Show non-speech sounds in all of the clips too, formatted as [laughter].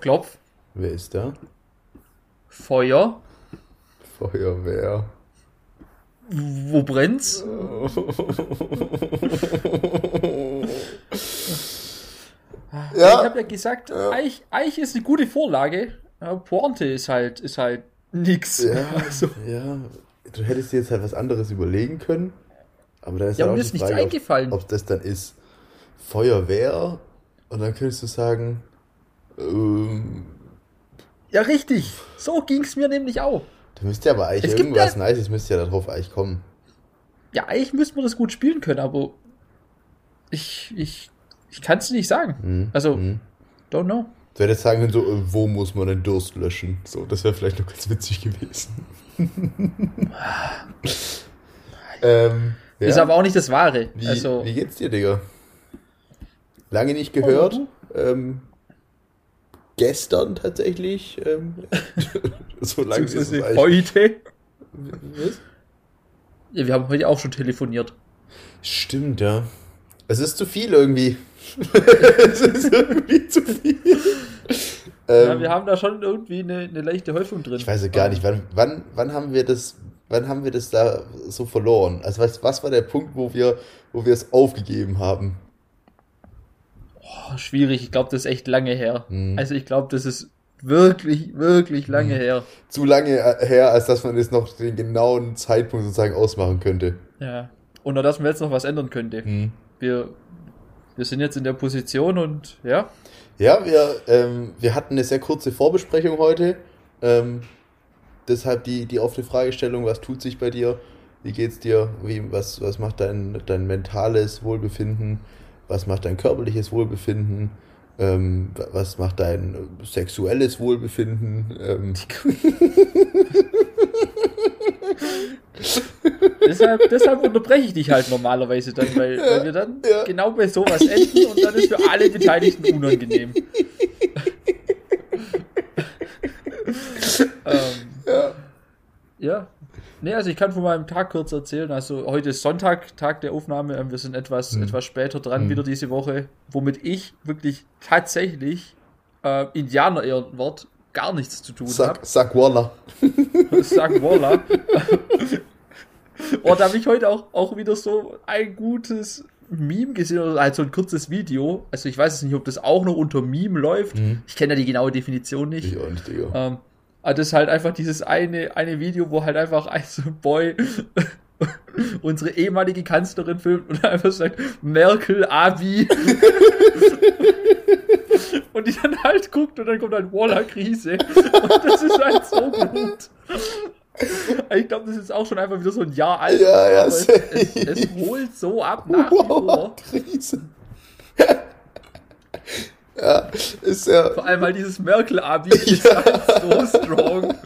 Klopf, klopf. Wer ist da? Feuer. Feuerwehr. Wo brennt's? Ja. Ich habe ja gesagt, ja. Eich, Eich ist eine gute Vorlage. Pointe ist halt, ist halt nix. Ja, [laughs] also. ja, du hättest dir jetzt halt was anderes überlegen können. Aber da ist ja, halt mir ist nichts eingefallen. Ob, ob das dann ist Feuerwehr und dann könntest du sagen, ähm, ja, richtig. So ging es mir nämlich auch. Da müsste aber eigentlich es irgendwas ja, Nices müsste ja darauf eigentlich kommen. Ja, eigentlich müsste man das gut spielen können, aber ich, ich, ich kann es nicht sagen. Mhm. Also, mhm. don't know. Du hättest sagen können, so, äh, wo muss man den Durst löschen? So, das wäre vielleicht noch ganz witzig gewesen. [laughs] ähm, ja. Ist aber auch nicht das Wahre. Wie, also, wie geht's dir, Digga? Lange nicht gehört. Oh, ähm, gestern tatsächlich. Ähm, [laughs] so lange ist es eigentlich. Heute? Was? Ja, wir haben heute auch schon telefoniert. Stimmt, ja. Es ist zu viel irgendwie. [laughs] es ist irgendwie zu viel. ja, ähm, wir haben da schon irgendwie eine, eine leichte Häufung drin. Ich weiß ja gar nicht, wann, wann, wann haben wir das, wann haben wir das da so verloren? Also was, was war der Punkt, wo wir, wo wir es aufgegeben haben? Oh, schwierig, ich glaube, das ist echt lange her. Hm. Also ich glaube, das ist wirklich, wirklich lange hm. her. Zu lange äh, her, als dass man jetzt noch den genauen Zeitpunkt sozusagen ausmachen könnte. Ja. Oder dass man jetzt noch was ändern könnte. Hm. Wir, wir sind jetzt in der Position und ja. Ja, wir, ähm, wir hatten eine sehr kurze Vorbesprechung heute. Ähm, deshalb die, die offene Fragestellung, was tut sich bei dir? Wie geht's dir? Wie, was, was macht dein, dein mentales Wohlbefinden? Was macht dein körperliches Wohlbefinden, ähm, was macht dein sexuelles Wohlbefinden. Ähm. [laughs] deshalb, deshalb unterbreche ich dich halt normalerweise dann, weil, ja, weil wir dann ja. genau bei sowas enden und dann ist für alle Beteiligten unangenehm. [laughs] ähm, ja. ja, Nee, also ich kann von meinem Tag kurz erzählen. Also heute ist Sonntag, Tag der Aufnahme. Ähm, wir sind etwas, mhm. etwas später dran mhm. wieder diese Woche, womit ich wirklich tatsächlich äh, Indianer Ehrenwort gar nichts zu tun habe. Sag Walla. Sag Walla. Und da habe ich heute auch, auch wieder so ein gutes Meme gesehen oder halt so ein kurzes Video. Also ich weiß es nicht, ob das auch noch unter Meme läuft. Mhm. Ich kenne ja die genaue Definition nicht. Ich auch nicht, Digga. Ähm, aber das ist halt einfach dieses eine, eine Video, wo halt einfach ein so Boy [laughs] unsere ehemalige Kanzlerin filmt und einfach sagt, Merkel, Abi. [laughs] und die dann halt guckt und dann kommt halt Waller-Krise. Und das ist halt so gut. Ich glaube, das ist auch schon einfach wieder so ein Jahr alt. Ja, ja, es, es, es, holt so ab nach wie vor. Krise. Ja, ist ja. Vor allem, weil dieses Merkel-Abi [laughs] ist ja. halt so strong. [laughs]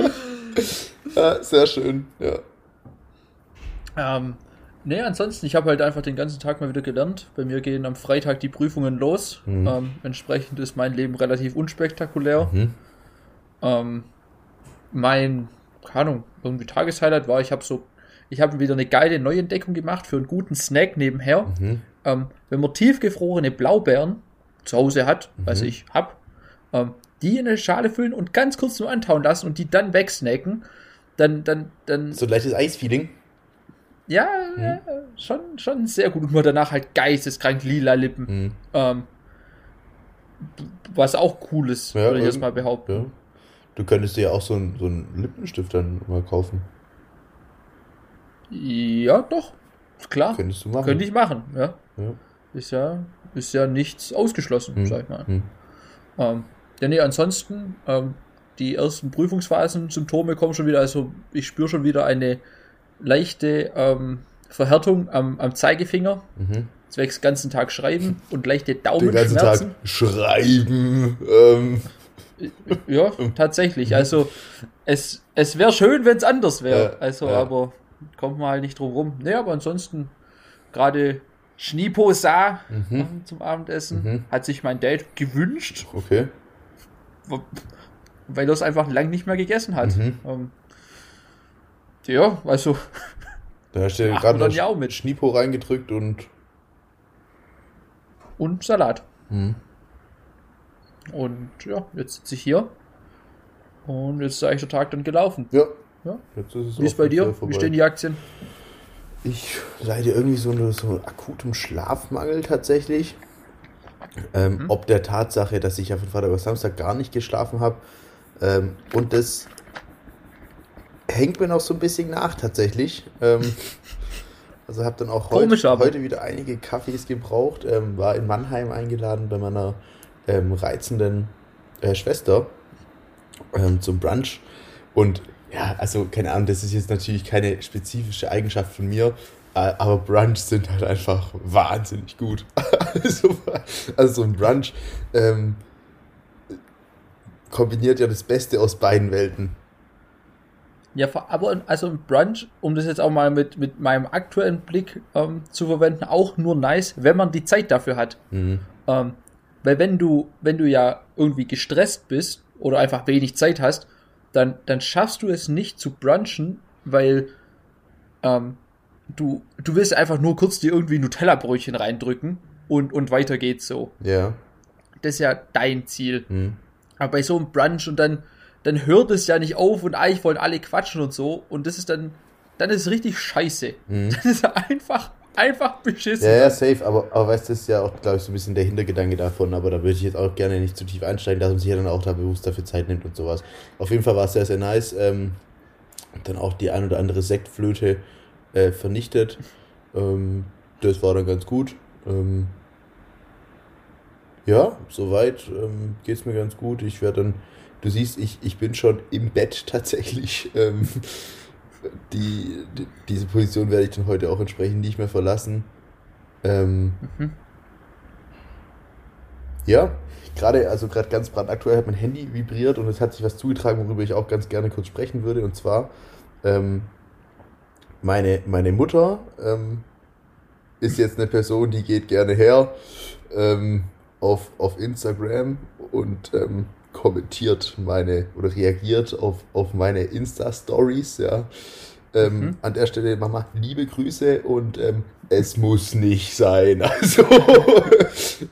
Ja, sehr schön, ja. Ähm, nee, ansonsten, ich habe halt einfach den ganzen Tag mal wieder gelernt. Bei mir gehen am Freitag die Prüfungen los. Mhm. Ähm, entsprechend ist mein Leben relativ unspektakulär. Mhm. Ähm, mein, keine Ahnung, irgendwie Tageshighlight war, ich habe so, ich habe wieder eine geile Neuentdeckung gemacht für einen guten Snack nebenher. Mhm. Ähm, wenn man tiefgefrorene Blaubeeren zu Hause hat, mhm. was ich hab, ähm, die in eine Schale füllen und ganz kurz nur antauen lassen und die dann wegsnacken, dann, dann, dann. So ein leichtes Eisfeeling. Ja, mhm. schon, schon sehr gut. Und nur danach halt geisteskrank lila Lippen. Mhm. Ähm, was auch cool ist, ja, würde ich jetzt mal behaupten. Ja. Du könntest dir ja auch so einen, so einen Lippenstift dann mal kaufen. Ja, doch. Klar. Könntest du machen. Könnte ich machen, ja. ja. Ist ja ist ja nichts ausgeschlossen, hm. sag ich mal. Hm. Ähm, ja, nee, ansonsten, ähm, die ersten Prüfungsphasen, Symptome kommen schon wieder, also ich spüre schon wieder eine leichte ähm, Verhärtung am, am Zeigefinger. Mhm. Zwecks ganzen Tag schreiben [laughs] und leichte Daumenschmerzen. Den ganzen Tag schreiben. Ähm. Ja, tatsächlich. Also es, es wäre schön, wenn es anders wäre. Ja, also, ja. aber kommt mal halt nicht drum rum. Nee, aber ansonsten gerade Schnipo sah mhm. zum Abendessen. Mhm. Hat sich mein Date gewünscht. Okay. Weil er es einfach lang nicht mehr gegessen hat. Mhm. Ähm, ja, also. Da hast du gerade noch ja mit Schnipo reingedrückt und. Und Salat. Mhm. Und ja, jetzt sitze ich hier. Und jetzt ist eigentlich der Tag dann gelaufen. Ja. ja. Jetzt ist es Wie ist bei dir? Wie stehen die Aktien? Ich leide irgendwie so, eine, so akutem Schlafmangel tatsächlich. Ähm, mhm. Ob der Tatsache, dass ich ja von Freitag auf Samstag gar nicht geschlafen habe. Ähm, und das hängt mir noch so ein bisschen nach tatsächlich. Ähm, [laughs] also habe dann auch heute, heute, wieder einige Kaffees gebraucht. Ähm, war in Mannheim eingeladen bei meiner ähm, reizenden äh, Schwester ähm, zum Brunch. Und ja, also keine Ahnung, das ist jetzt natürlich keine spezifische Eigenschaft von mir, äh, aber Brunch sind halt einfach wahnsinnig gut. [laughs] also, also so ein Brunch ähm, kombiniert ja das Beste aus beiden Welten. Ja, aber also ein Brunch, um das jetzt auch mal mit, mit meinem aktuellen Blick ähm, zu verwenden, auch nur nice, wenn man die Zeit dafür hat. Mhm. Ähm, weil wenn du, wenn du ja irgendwie gestresst bist oder einfach wenig Zeit hast, dann, dann schaffst du es nicht zu brunchen, weil ähm, du, du willst einfach nur kurz dir irgendwie Nutella-Brötchen reindrücken und, und weiter geht's so. Ja. Das ist ja dein Ziel. Mhm. Aber bei so einem Brunch und dann, dann hört es ja nicht auf und eigentlich wollen alle quatschen und so und das ist dann, dann ist es richtig scheiße. Mhm. [laughs] Das ist einfach einfach beschissen. Ja, ja, safe, aber, aber weißt du, das ist ja auch, glaube ich, so ein bisschen der Hintergedanke davon, aber da würde ich jetzt auch gerne nicht zu tief einsteigen, dass man sich ja dann auch da bewusst dafür Zeit nimmt und sowas. Auf jeden Fall war es sehr, sehr nice. Ähm, dann auch die ein oder andere Sektflöte äh, vernichtet. Ähm, das war dann ganz gut. Ähm, ja, soweit ähm, geht es mir ganz gut. Ich werde dann, du siehst, ich, ich bin schon im Bett tatsächlich. [laughs] Ähm, die, die, diese Position werde ich dann heute auch entsprechend nicht mehr verlassen. Ähm, mhm. Ja, gerade, also gerade ganz brandaktuell hat mein Handy vibriert und es hat sich was zugetragen, worüber ich auch ganz gerne kurz sprechen würde. Und zwar, ähm, meine, meine Mutter ähm, ist jetzt eine Person, die geht gerne her ähm, auf, auf Instagram und ähm, kommentiert meine oder reagiert auf, auf meine Insta-Stories, ja. Ähm, mhm. An der Stelle, Mama, liebe Grüße und ähm, es muss nicht sein. [laughs] Also,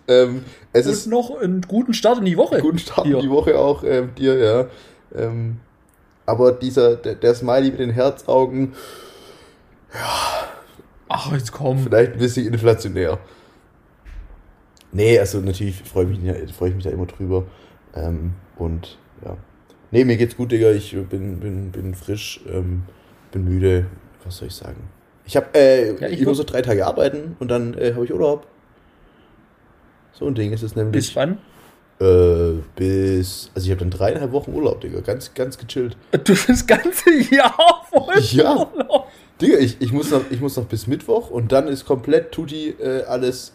ähm, es und ist noch einen guten Start in die Woche. Guten Start in die Woche auch ähm, dir, ja. Ähm, aber dieser, der, der Smiley mit den Herzaugen, ja. Ach, jetzt komm. Vielleicht ein bisschen inflationär. Nee, also natürlich freue ich, mich, freu ich mich da immer drüber. Ähm, und ja. Nee, mir geht's gut, Digga. Ich bin, bin, bin frisch, ähm, bin müde. Was soll ich sagen? Ich hab, äh, ja, ich, ich muss noch drei Tage arbeiten und dann äh, habe ich Urlaub. So ein Ding ist es nämlich. Bis wann? Äh, bis, also ich habe dann dreieinhalb Wochen Urlaub, Digga. Ganz, ganz gechillt. Du das ganze [laughs] Jahr voll ja. Urlaub. Digga, ich, ich, muss noch, ich muss noch bis Mittwoch und dann ist komplett Tutti äh, alles,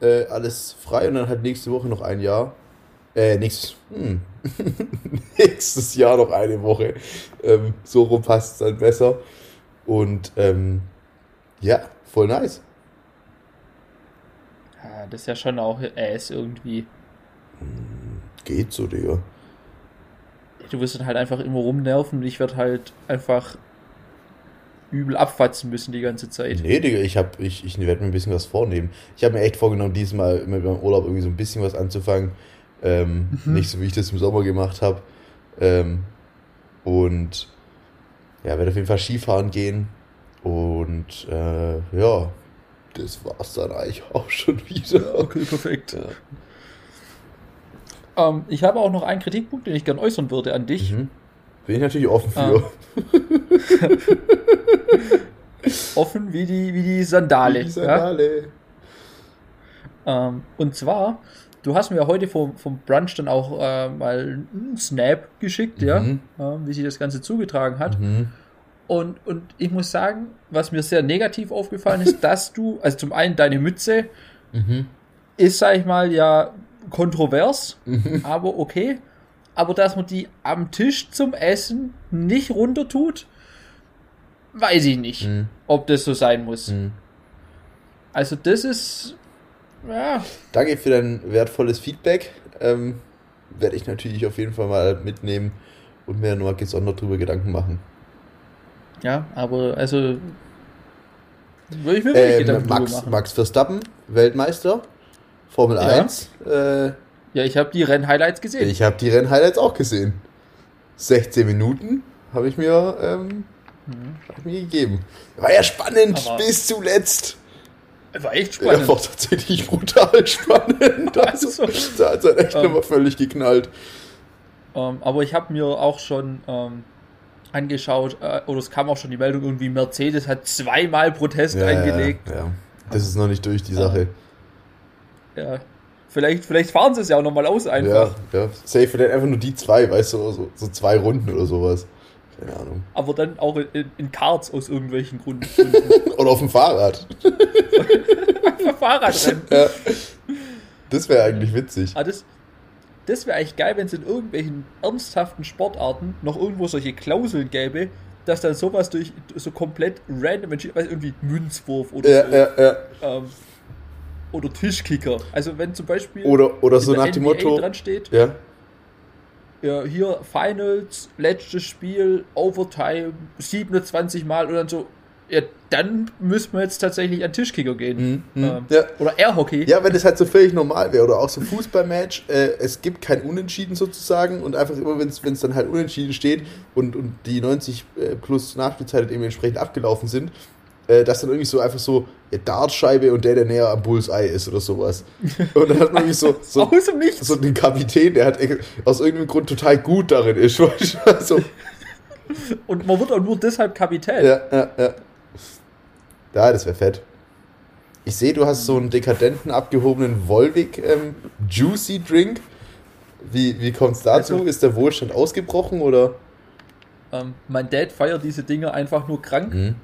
äh, alles frei und dann halt nächste Woche noch ein Jahr. Äh, nächstes, hm. [laughs] nächstes Jahr noch eine Woche. Ähm, so rum passt es dann besser. Und ähm, ja, voll nice. Ja, das ist ja schon auch Ass irgendwie. Geht so, Digga. Du wirst dann halt einfach immer rumnerven und ich werde halt einfach übel abfatzen müssen die ganze Zeit. Nee, Digga, ich, hab, ich, ich werde mir ein bisschen was vornehmen. Ich habe mir echt vorgenommen, diesmal mit meinem Urlaub irgendwie so ein bisschen was anzufangen. Ähm, mhm. Nicht so, wie ich das im Sommer gemacht habe. Ähm, und ja, werde auf jeden Fall Skifahren gehen. Und äh, ja, das war's dann eigentlich auch schon wieder. Okay, perfekt. Ja. Ähm, ich habe auch noch einen Kritikpunkt, den ich gerne äußern würde an dich. Mhm. Bin ich natürlich offen für. Ähm. [laughs] offen wie die, wie die Sandale. Wie die Sandale. Ja? Ähm, und zwar Du hast mir heute vom, vom Brunch dann auch äh, mal einen Snap geschickt, mhm. ja, äh, wie sich das Ganze zugetragen hat. Mhm. Und, und ich muss sagen, was mir sehr negativ aufgefallen ist, [laughs] dass du, also zum einen deine Mütze mhm. ist, sag ich mal, ja kontrovers, mhm. aber okay. Aber dass man die am Tisch zum Essen nicht runter tut, weiß ich nicht, mhm. ob das so sein muss. Mhm. Also das ist ja. Danke für dein wertvolles Feedback. Ähm, Werde ich natürlich auf jeden Fall mal mitnehmen und mir nur gesondert drüber Gedanken machen. Ja, aber also würde ich mir wirklich ähm, Gedanken Max, machen. Max Verstappen, Weltmeister, Formel ja. 1, äh, Ja, ich habe die Rennhighlights gesehen. Ich habe die Rennhighlights auch gesehen. 16 Minuten habe ich mir, ähm, mhm. hab ich mir gegeben. War ja spannend Aber bis zuletzt. War echt spannend. Ja, war tatsächlich brutal [laughs] spannend. [laughs] Also, da hat es echt ähm, nochmal völlig geknallt. Ähm, aber ich habe mir auch schon ähm, angeschaut, äh, oder es kam auch schon die Meldung, irgendwie Mercedes hat zweimal Protest ja, eingelegt. Ja, ja, das ist noch nicht durch die Sache. Ja. Vielleicht, vielleicht fahren sie es ja auch nochmal aus einfach. Ja, ja. Safe vielleicht einfach nur die zwei, weißt du, so, so zwei Runden oder sowas. Keine Ahnung. Aber dann auch in, in Karts aus irgendwelchen Gründen. [laughs] oder auf dem Fahrrad. Einfach Fahrradrennen. Ja. Das wäre eigentlich witzig. Ah, das, das wäre eigentlich geil, wenn es in irgendwelchen ernsthaften Sportarten noch irgendwo solche Klauseln gäbe, dass dann sowas durch so komplett random entschieden, irgendwie Münzwurf oder ja, so. Ja, ja. Ähm, oder Tischkicker. Also wenn zum Beispiel oder, oder so nach dem Motto dran steht, ja. Ja, hier Finals, letztes Spiel, Overtime, 27 Mal dann so, ja, dann müssen wir jetzt tatsächlich an Tischkicker gehen. Mhm. Ähm, ja. Oder Airhockey. Ja, wenn das halt so völlig normal wäre. Oder auch so Fußballmatch. Äh, es gibt kein Unentschieden sozusagen. Und einfach immer, wenn es dann halt unentschieden steht und, und die 90 äh, plus Nachspielzeit eben entsprechend abgelaufen sind, äh, dass dann irgendwie so einfach so ja, Dartscheibe und der, der näher am Bullseye ist oder sowas. Und dann hat man irgendwie so, [laughs] so, so den Kapitän, der hat aus irgendeinem Grund total gut darin ist. [laughs] also, und man wird auch nur deshalb Kapitän. Ja, ja, ja. Ja, das wäre fett. Ich sehe, du hast so einen dekadenten, abgehobenen Volvic ähm, Juicy Drink. Wie, wie kommt es dazu? Also, ist der Wohlstand ausgebrochen oder? Ähm, mein Dad feiert diese Dinge einfach nur krank. Mhm.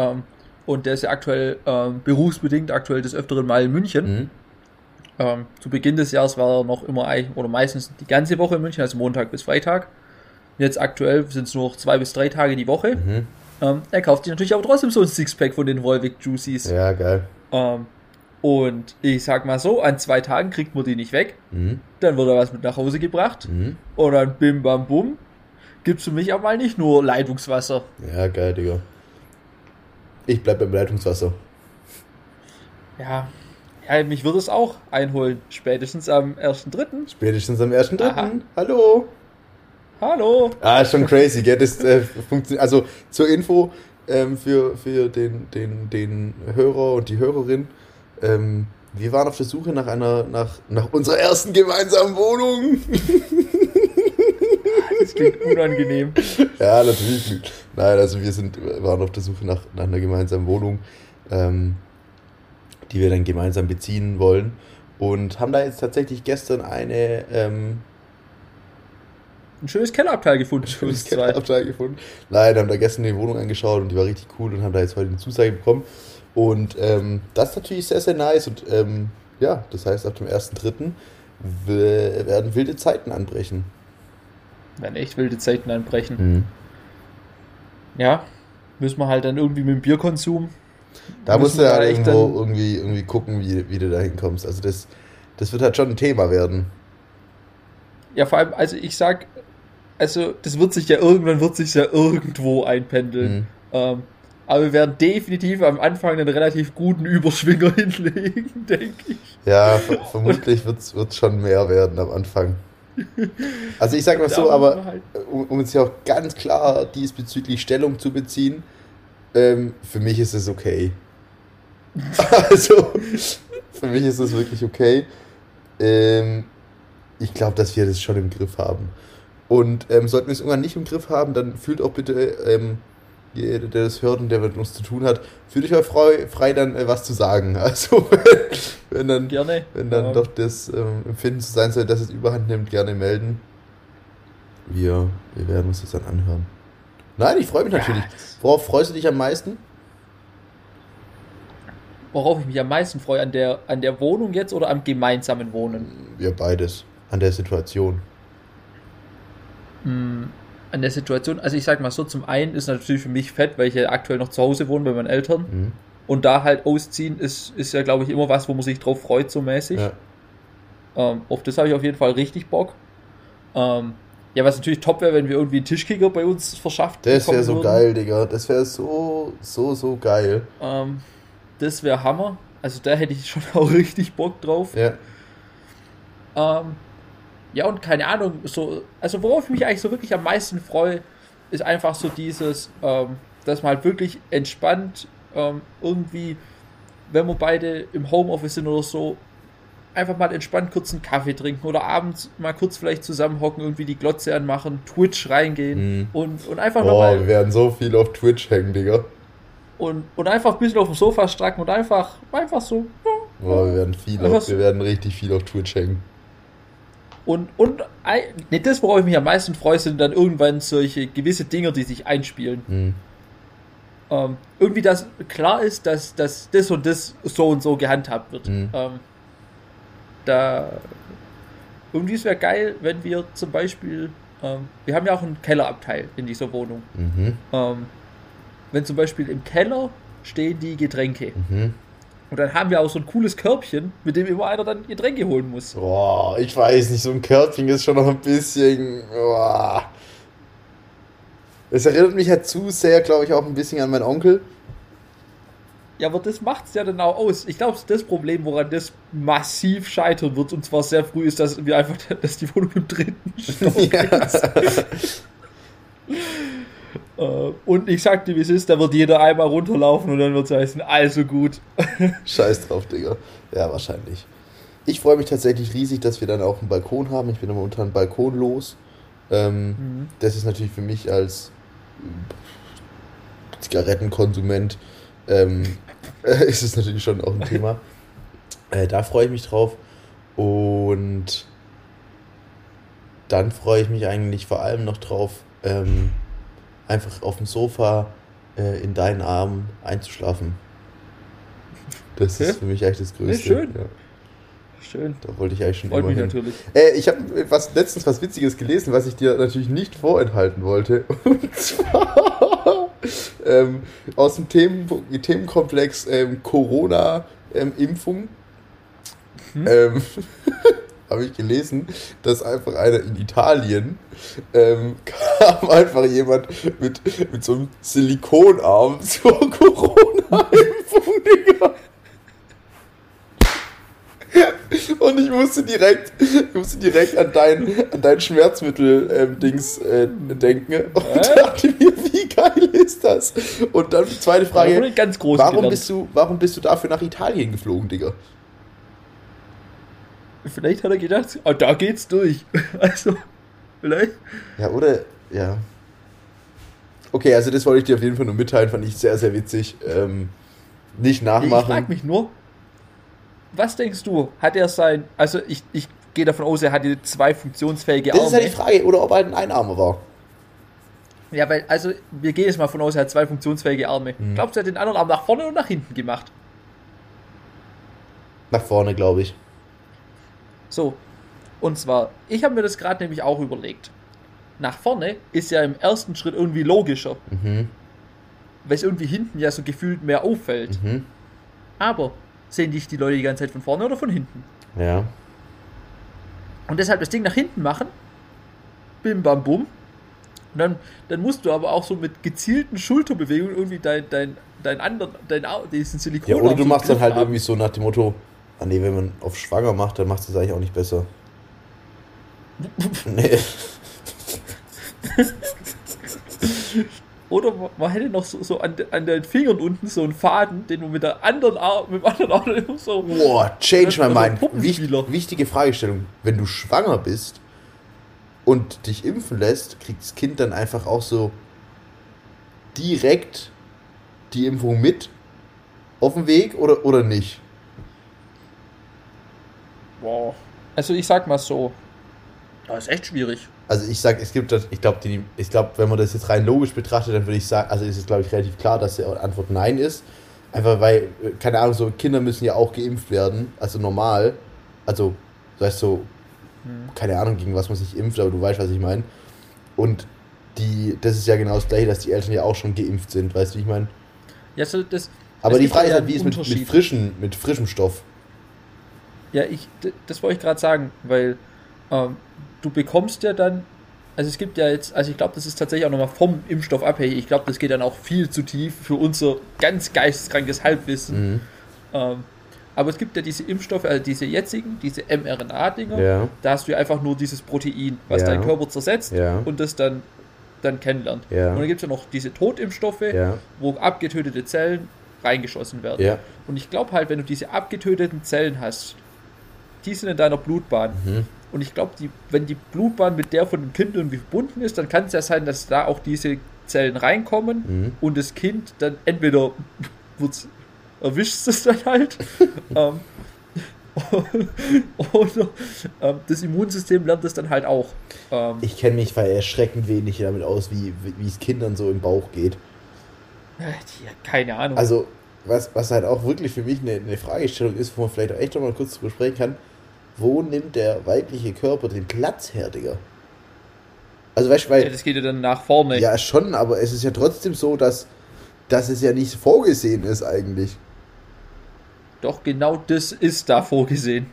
Ähm, und der ist ja aktuell ähm, berufsbedingt aktuell des Öfteren mal in München. Mhm. Ähm, zu Beginn des Jahres war er noch immer oder meistens die ganze Woche in München, also Montag bis Freitag. Jetzt aktuell sind es nur noch zwei bis drei Tage die Woche. Mhm. Ähm, er kauft sich natürlich aber trotzdem so ein Sixpack von den Volvic Juicies. Ja, geil. Ähm, und ich sag mal so, an zwei Tagen kriegt man die nicht weg. Mhm. Dann wird er was mit nach Hause gebracht. Mhm. Und dann bim bam bum. Gibt's für mich auch mal nicht nur Leitungswasser. Ja, geil, Digga. Ich bleib beim Leitungswasser. Ja. Ja, mich würde es auch einholen. Spätestens am 1.3. Spätestens am 1.3. Hallo. Hallo. Ah, schon crazy, gell? Das äh, funktioniert. Also zur Info ähm, für, für den, den, den Hörer und die Hörerin. Ähm, wir waren auf der Suche nach einer, nach, nach unserer ersten gemeinsamen Wohnung. [laughs] Das klingt unangenehm. [laughs] Ja, natürlich. Nein, also wir sind, waren auf der Suche nach, nach einer gemeinsamen Wohnung, ähm, die wir dann gemeinsam beziehen wollen. Und haben da jetzt tatsächlich gestern eine ähm, ein schönes Kellerabteil gefunden. Ein schönes Kellerabteil gefunden. Nein, haben da gestern die Wohnung angeschaut und die war richtig cool und haben da jetzt heute eine Zusage bekommen. Und ähm, das ist natürlich sehr, sehr nice. Und ähm, ja, das heißt, ab dem 1.3. werden wilde Zeiten anbrechen. Werden echt wilde Zeiten anbrechen. Mhm. Ja, müssen wir halt dann irgendwie mit dem Bierkonsum. Da musst du ja halt irgendwo irgendwie, irgendwie gucken, wie, wie du da hinkommst. Also das, das wird halt schon ein Thema werden. Ja, vor allem, also ich sag, also das wird sich ja irgendwann wird sich ja irgendwo einpendeln. Mhm. Ähm, aber wir werden definitiv am Anfang einen relativ guten Überschwinger [laughs] hinlegen, denke ich. Ja, vermutlich wird es schon mehr werden am Anfang. [laughs] Also ich sage mal so, aber halt um, um jetzt hier auch ganz klar diesbezüglich Stellung zu beziehen, ähm, für mich ist es okay. [laughs] also, für mich ist es wirklich okay. Ähm, ich glaube, dass wir das schon im Griff haben. Und ähm, sollten wir es irgendwann nicht im Griff haben, dann fühlt auch bitte ähm, jeder, der das hört und der mit uns zu tun hat, fühlt euch auch frei, frei dann äh, was zu sagen. [laughs] Also wenn dann, gerne. wenn dann ja. doch das ähm, Empfinden zu sein soll, dass es überhand nimmt, gerne melden. Wir, wir werden uns das dann anhören. Nein, ich freue mich natürlich. Worauf freust du dich am meisten? Worauf ich mich am meisten freue, an der, an der Wohnung jetzt oder am gemeinsamen Wohnen? Ja, beides. An der Situation. Hm, an der Situation, also ich sag mal so, zum einen ist natürlich für mich fett, weil ich ja aktuell noch zu Hause wohne bei meinen Eltern. Mhm. Und da halt ausziehen ist, ist ja, glaube ich, immer was, wo man sich drauf freut, so mäßig. Ja. Ähm, auf das habe ich auf jeden Fall richtig Bock. Ähm, ja, was natürlich top wäre, wenn wir irgendwie einen Tischkicker bei uns verschafft Das wäre so würden. geil, Digga. Das wäre so, so, so geil. Ähm, das wäre Hammer. Also da hätte ich schon [laughs] auch richtig Bock drauf. Ja. Ähm, ja, und keine Ahnung, so, also worauf ich mich eigentlich so wirklich am meisten freue, ist einfach so dieses, ähm, dass man halt wirklich entspannt ähm, irgendwie, wenn wir beide im Homeoffice sind oder so, einfach mal entspannt kurz einen Kaffee trinken oder abends mal kurz vielleicht zusammenhocken, irgendwie die Glotze anmachen, Twitch reingehen mhm. und, und einfach Boah, nochmal. wir werden so viel auf Twitch hängen, Digga. Und, und einfach ein bisschen auf dem Sofa stracken und einfach, einfach so. Boah, wir werden viel auf, wir werden richtig viel auf Twitch hängen. Und, und nee, das, worauf ich mich am meisten freue, sind dann irgendwann solche gewisse Dinge, die sich einspielen. Mhm. Ähm, irgendwie, dass klar ist, dass, dass das und das so und so gehandhabt wird. Mhm. Ähm, da irgendwie es wäre geil, wenn wir zum Beispiel, ähm, wir haben ja auch einen Kellerabteil in dieser Wohnung. Mhm. Ähm, wenn zum Beispiel im Keller stehen die Getränke. Mhm. Und dann haben wir auch so ein cooles Körbchen, mit dem immer einer dann Getränke holen muss. Boah, ich weiß nicht, so ein Körbchen ist schon noch ein bisschen. Boah. Es erinnert mich halt zu sehr, glaube ich, auch ein bisschen an meinen Onkel. Ja, aber das macht es ja dann auch aus. Ich glaube, das Problem, woran das massiv scheitern wird, und zwar sehr früh, ist, dass wir einfach, [laughs] dass die Wohnung im dritten [laughs] Stock ja. ist. [laughs] Äh, und ich sag dir, wie es ist, da wird jeder einmal runterlaufen und dann wird es heißen, also gut. [laughs] Scheiß drauf, Digga. Ja, wahrscheinlich. Ich freue mich tatsächlich riesig, dass wir dann auch einen Balkon haben. Ich bin immer unter einem Balkon los. Ähm, mhm. Das ist natürlich für mich als Zigarettenkonsument ähm, [laughs] ist es natürlich schon auch ein Thema. Äh, da freue ich mich drauf. Und dann freue ich mich eigentlich vor allem noch drauf, ähm, einfach auf dem Sofa äh, in deinen Armen einzuschlafen. Das ist für mich eigentlich das Größte. Ja, schön. Ja. Schön. Da wollte ich eigentlich schon Freut mich hin. natürlich. Äh, ich habe was, letztens was Witziges gelesen, was ich dir natürlich nicht vorenthalten wollte. [laughs] Und zwar [laughs] ähm, aus dem Themen, Themenkomplex ähm, Corona-Impfung. Ähm, hm? [laughs] habe ich gelesen, dass einfach einer in Italien ähm, [laughs] kam einfach jemand mit, mit so einem Silikonarm [laughs] zur Corona-Impfung, Digga. Und ich musste direkt, ich musste direkt an dein, an dein Schmerzmittel-Dings ähm, äh, denken und äh? dachte mir, wie geil ist das? Und dann zweite Frage, warum bist, du, warum bist du dafür nach Italien geflogen, Digga? Vielleicht hat er gedacht, oh, da geht's durch. [laughs] Also, vielleicht. Ja, oder, ja. Okay, also das wollte ich dir auf jeden Fall nur mitteilen, fand ich sehr, sehr witzig. Ähm, nicht nachmachen. Ich frag mich nur, was denkst du, hat er sein, also ich, ich gehe davon aus, er hatte zwei funktionsfähige Arme. Das ist ja die Frage, oder ob er ein Einarmer war. Ja, weil, also, wir gehen jetzt mal von aus, er hat zwei funktionsfähige Arme. Hm. Glaubst du, er hat den anderen Arm nach vorne oder nach hinten gemacht? Nach vorne, glaube ich. So, und zwar, ich habe mir das gerade nämlich auch überlegt. Nach vorne ist ja im ersten Schritt irgendwie logischer. Mhm. Weil es irgendwie hinten ja so gefühlt mehr auffällt. Mhm. Aber sehen dich die Leute die ganze Zeit von vorne oder von hinten? Ja. Und deshalb das Ding nach hinten machen. Bim, bam, bum. Und dann, dann musst du aber auch so mit gezielten Schulterbewegungen irgendwie dein, dein, dein anderen, dein, diesen Silikon. Ja, oder du machst dann halt haben. irgendwie so nach dem Motto, Ah nee, wenn man auf schwanger macht, dann macht es eigentlich auch nicht besser. [laughs] nee. Oder man hätte noch so, so an, an, den Fingern unten so einen Faden, den man mit, der anderen Arm, mit dem anderen Arm immer so. Boah, change my mind. Wicht, wichtige Fragestellung. Wenn du schwanger bist und dich impfen lässt, kriegt das Kind dann einfach auch so direkt die Impfung mit auf dem Weg oder, oder nicht? Wow. Also ich sag mal so. Das ist echt schwierig. Also ich sag, es gibt das, ich glaube, ich glaube, wenn man das jetzt rein logisch betrachtet, dann würde ich sagen, also ist es glaube ich relativ klar, dass die Antwort nein ist. Einfach weil, keine Ahnung, so Kinder müssen ja auch geimpft werden, also normal. Also, das heißt so, hm. keine Ahnung, gegen was man sich impft, aber du weißt, was ich meine. Und die, das ist ja genau das gleiche, dass die Eltern ja auch schon geimpft sind, weißt du, wie ich meine? Ja, so das. Aber die Frage ist halt, wie ist mit, mit, frischen, mit frischem Stoff? Ja, ich, das wollte ich gerade sagen, weil ähm, du bekommst ja dann, also es gibt ja jetzt, also ich glaube, das ist tatsächlich auch nochmal vom Impfstoff abhängig. Ich glaube, das geht dann auch viel zu tief für unser ganz geisteskrankes Halbwissen. Mhm. Ähm, Aber es gibt ja diese Impfstoffe, also diese jetzigen, diese mRNA-Dinger, ja. da hast du ja einfach nur dieses Protein, was ja. dein Körper zersetzt ja. und das dann, dann kennenlernt. Und dann gibt es ja noch diese Totimpfstoffe, wo abgetötete Zellen reingeschossen werden. Und ich glaube halt, wenn du diese abgetöteten Zellen hast, die sind in deiner Blutbahn. Mhm. Und ich glaube, wenn die Blutbahn mit der von dem Kind irgendwie verbunden ist, dann kann es ja sein, dass da auch diese Zellen reinkommen mhm. und das Kind dann entweder erwischt es dann halt [laughs] ähm, [laughs] oder ähm, das Immunsystem lernt es dann halt auch. Ähm, ich kenne mich erschreckend wenig damit aus, wie, wie es Kindern so im Bauch geht. keine Ahnung. Also, was, was halt auch wirklich für mich eine, eine Fragestellung ist, wo man vielleicht auch echt noch mal kurz drüber sprechen kann, wo nimmt der weibliche Körper den Platz her, Digga? Also weißt du, weil. Ja, das geht ja dann nach vorne. Ja, schon, aber es ist ja trotzdem so, dass, dass es ja nicht vorgesehen ist eigentlich. Doch, genau das ist da vorgesehen.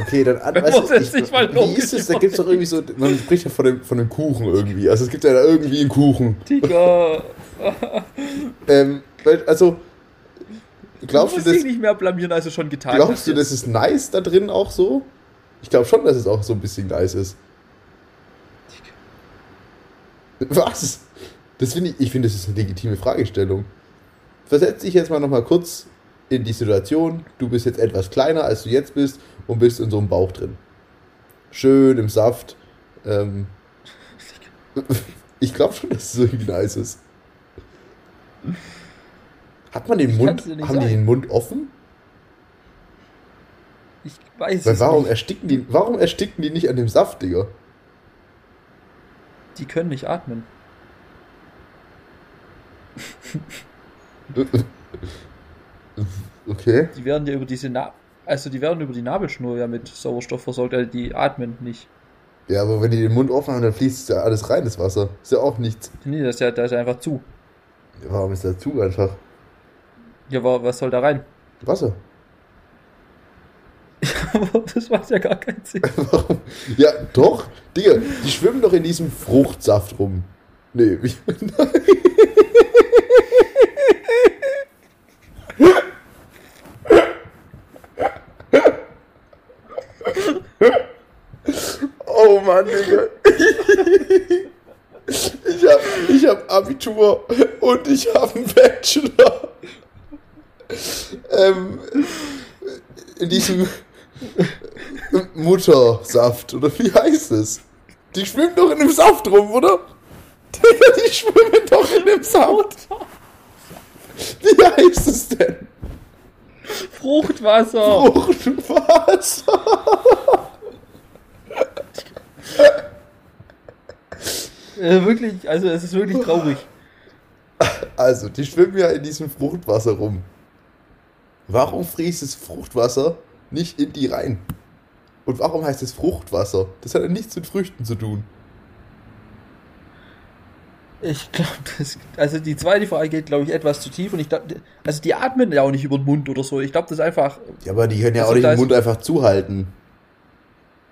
Okay, dann [laughs] an, weißt du, ich, nicht mal wie ist es? Da gibt es doch irgendwie so, man spricht ja von dem, von dem Kuchen irgendwie. Also es gibt ja da irgendwie einen Kuchen. Digga. ähm, also, glaubst du, du das... nicht mehr blamieren, als du schon getan Glaubst du, das ist nice da drin auch so? Ich glaube schon, dass es auch so ein bisschen nice ist. Was? Das finde ich, ich finde, das ist eine legitime Fragestellung. Versetz dich jetzt mal nochmal kurz in die Situation, du bist jetzt etwas kleiner, als du jetzt bist und bist in so einem Bauch drin. Schön im Saft. Ähm, [laughs] ich glaube schon, dass es irgendwie nice ist. Hat man den Mund, haben sagen. die den Mund offen? Ich weiß Weil warum nicht. Ersticken die, warum ersticken die nicht an dem Saft, Digga? Die können nicht atmen. [laughs] okay. Die werden ja über diese Na also die werden über die Nabelschnur ja mit Sauerstoff versorgt, also die atmen nicht. Ja, aber wenn die den Mund offen haben, dann fließt ja alles rein, das Wasser. Ist ja auch nichts. Nee, das ist ja, das ist einfach zu. Ja, warum ist der zu einfach? Ja, aber was soll da rein? Wasser. [laughs] das macht ja gar keinen Sinn. [laughs] Warum? Ja, doch. Digga, die schwimmen doch in diesem Fruchtsaft rum. Nee, [laughs] wie. Oh Mann, Digga. Ich hab, ich hab Abitur und ich hab einen Bachelor. Ähm, in diesem Muttersaft, oder wie heißt es? Die schwimmen doch in dem Saft rum, oder? Digga, die schwimmen doch in dem Saft. Wie heißt es denn? Fruchtwasser. Fruchtwasser. äh, wirklich, also es ist wirklich traurig. Also, die schwimmen ja in diesem Fruchtwasser rum. Warum fließt das Fruchtwasser nicht in die rein? Und warum heißt es Fruchtwasser? Das hat ja nichts mit Früchten zu tun. Ich glaube, also die zweite Frage geht, glaube ich, etwas zu tief und ich glaube, also die atmen ja auch nicht über den Mund oder so. Ich glaube, das ist einfach. Ja, aber die können ja auch nicht den Mund einfach zuhalten.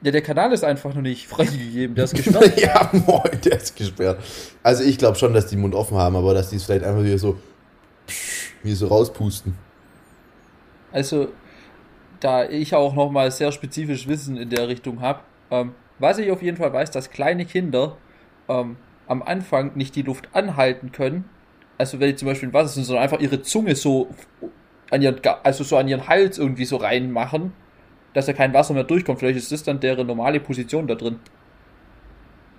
Ja, der Kanal ist einfach noch nicht [laughs] freigegeben, der ist [laughs] gesperrt. ja, moin, der ist gesperrt. Also ich glaube schon, dass die den Mund offen haben, aber dass die es vielleicht einfach wieder so, wie so rauspusten. Also, da ich auch nochmal sehr spezifisch Wissen in der Richtung habe, ähm, was ich auf jeden Fall weiß, dass kleine Kinder ähm, am Anfang nicht die Luft anhalten können, also wenn die zum Beispiel im Wasser sind, sondern einfach ihre Zunge so an ihren, also so an ihren Hals irgendwie so reinmachen, dass da kein Wasser mehr durchkommt. Vielleicht ist das dann deren normale Position da drin.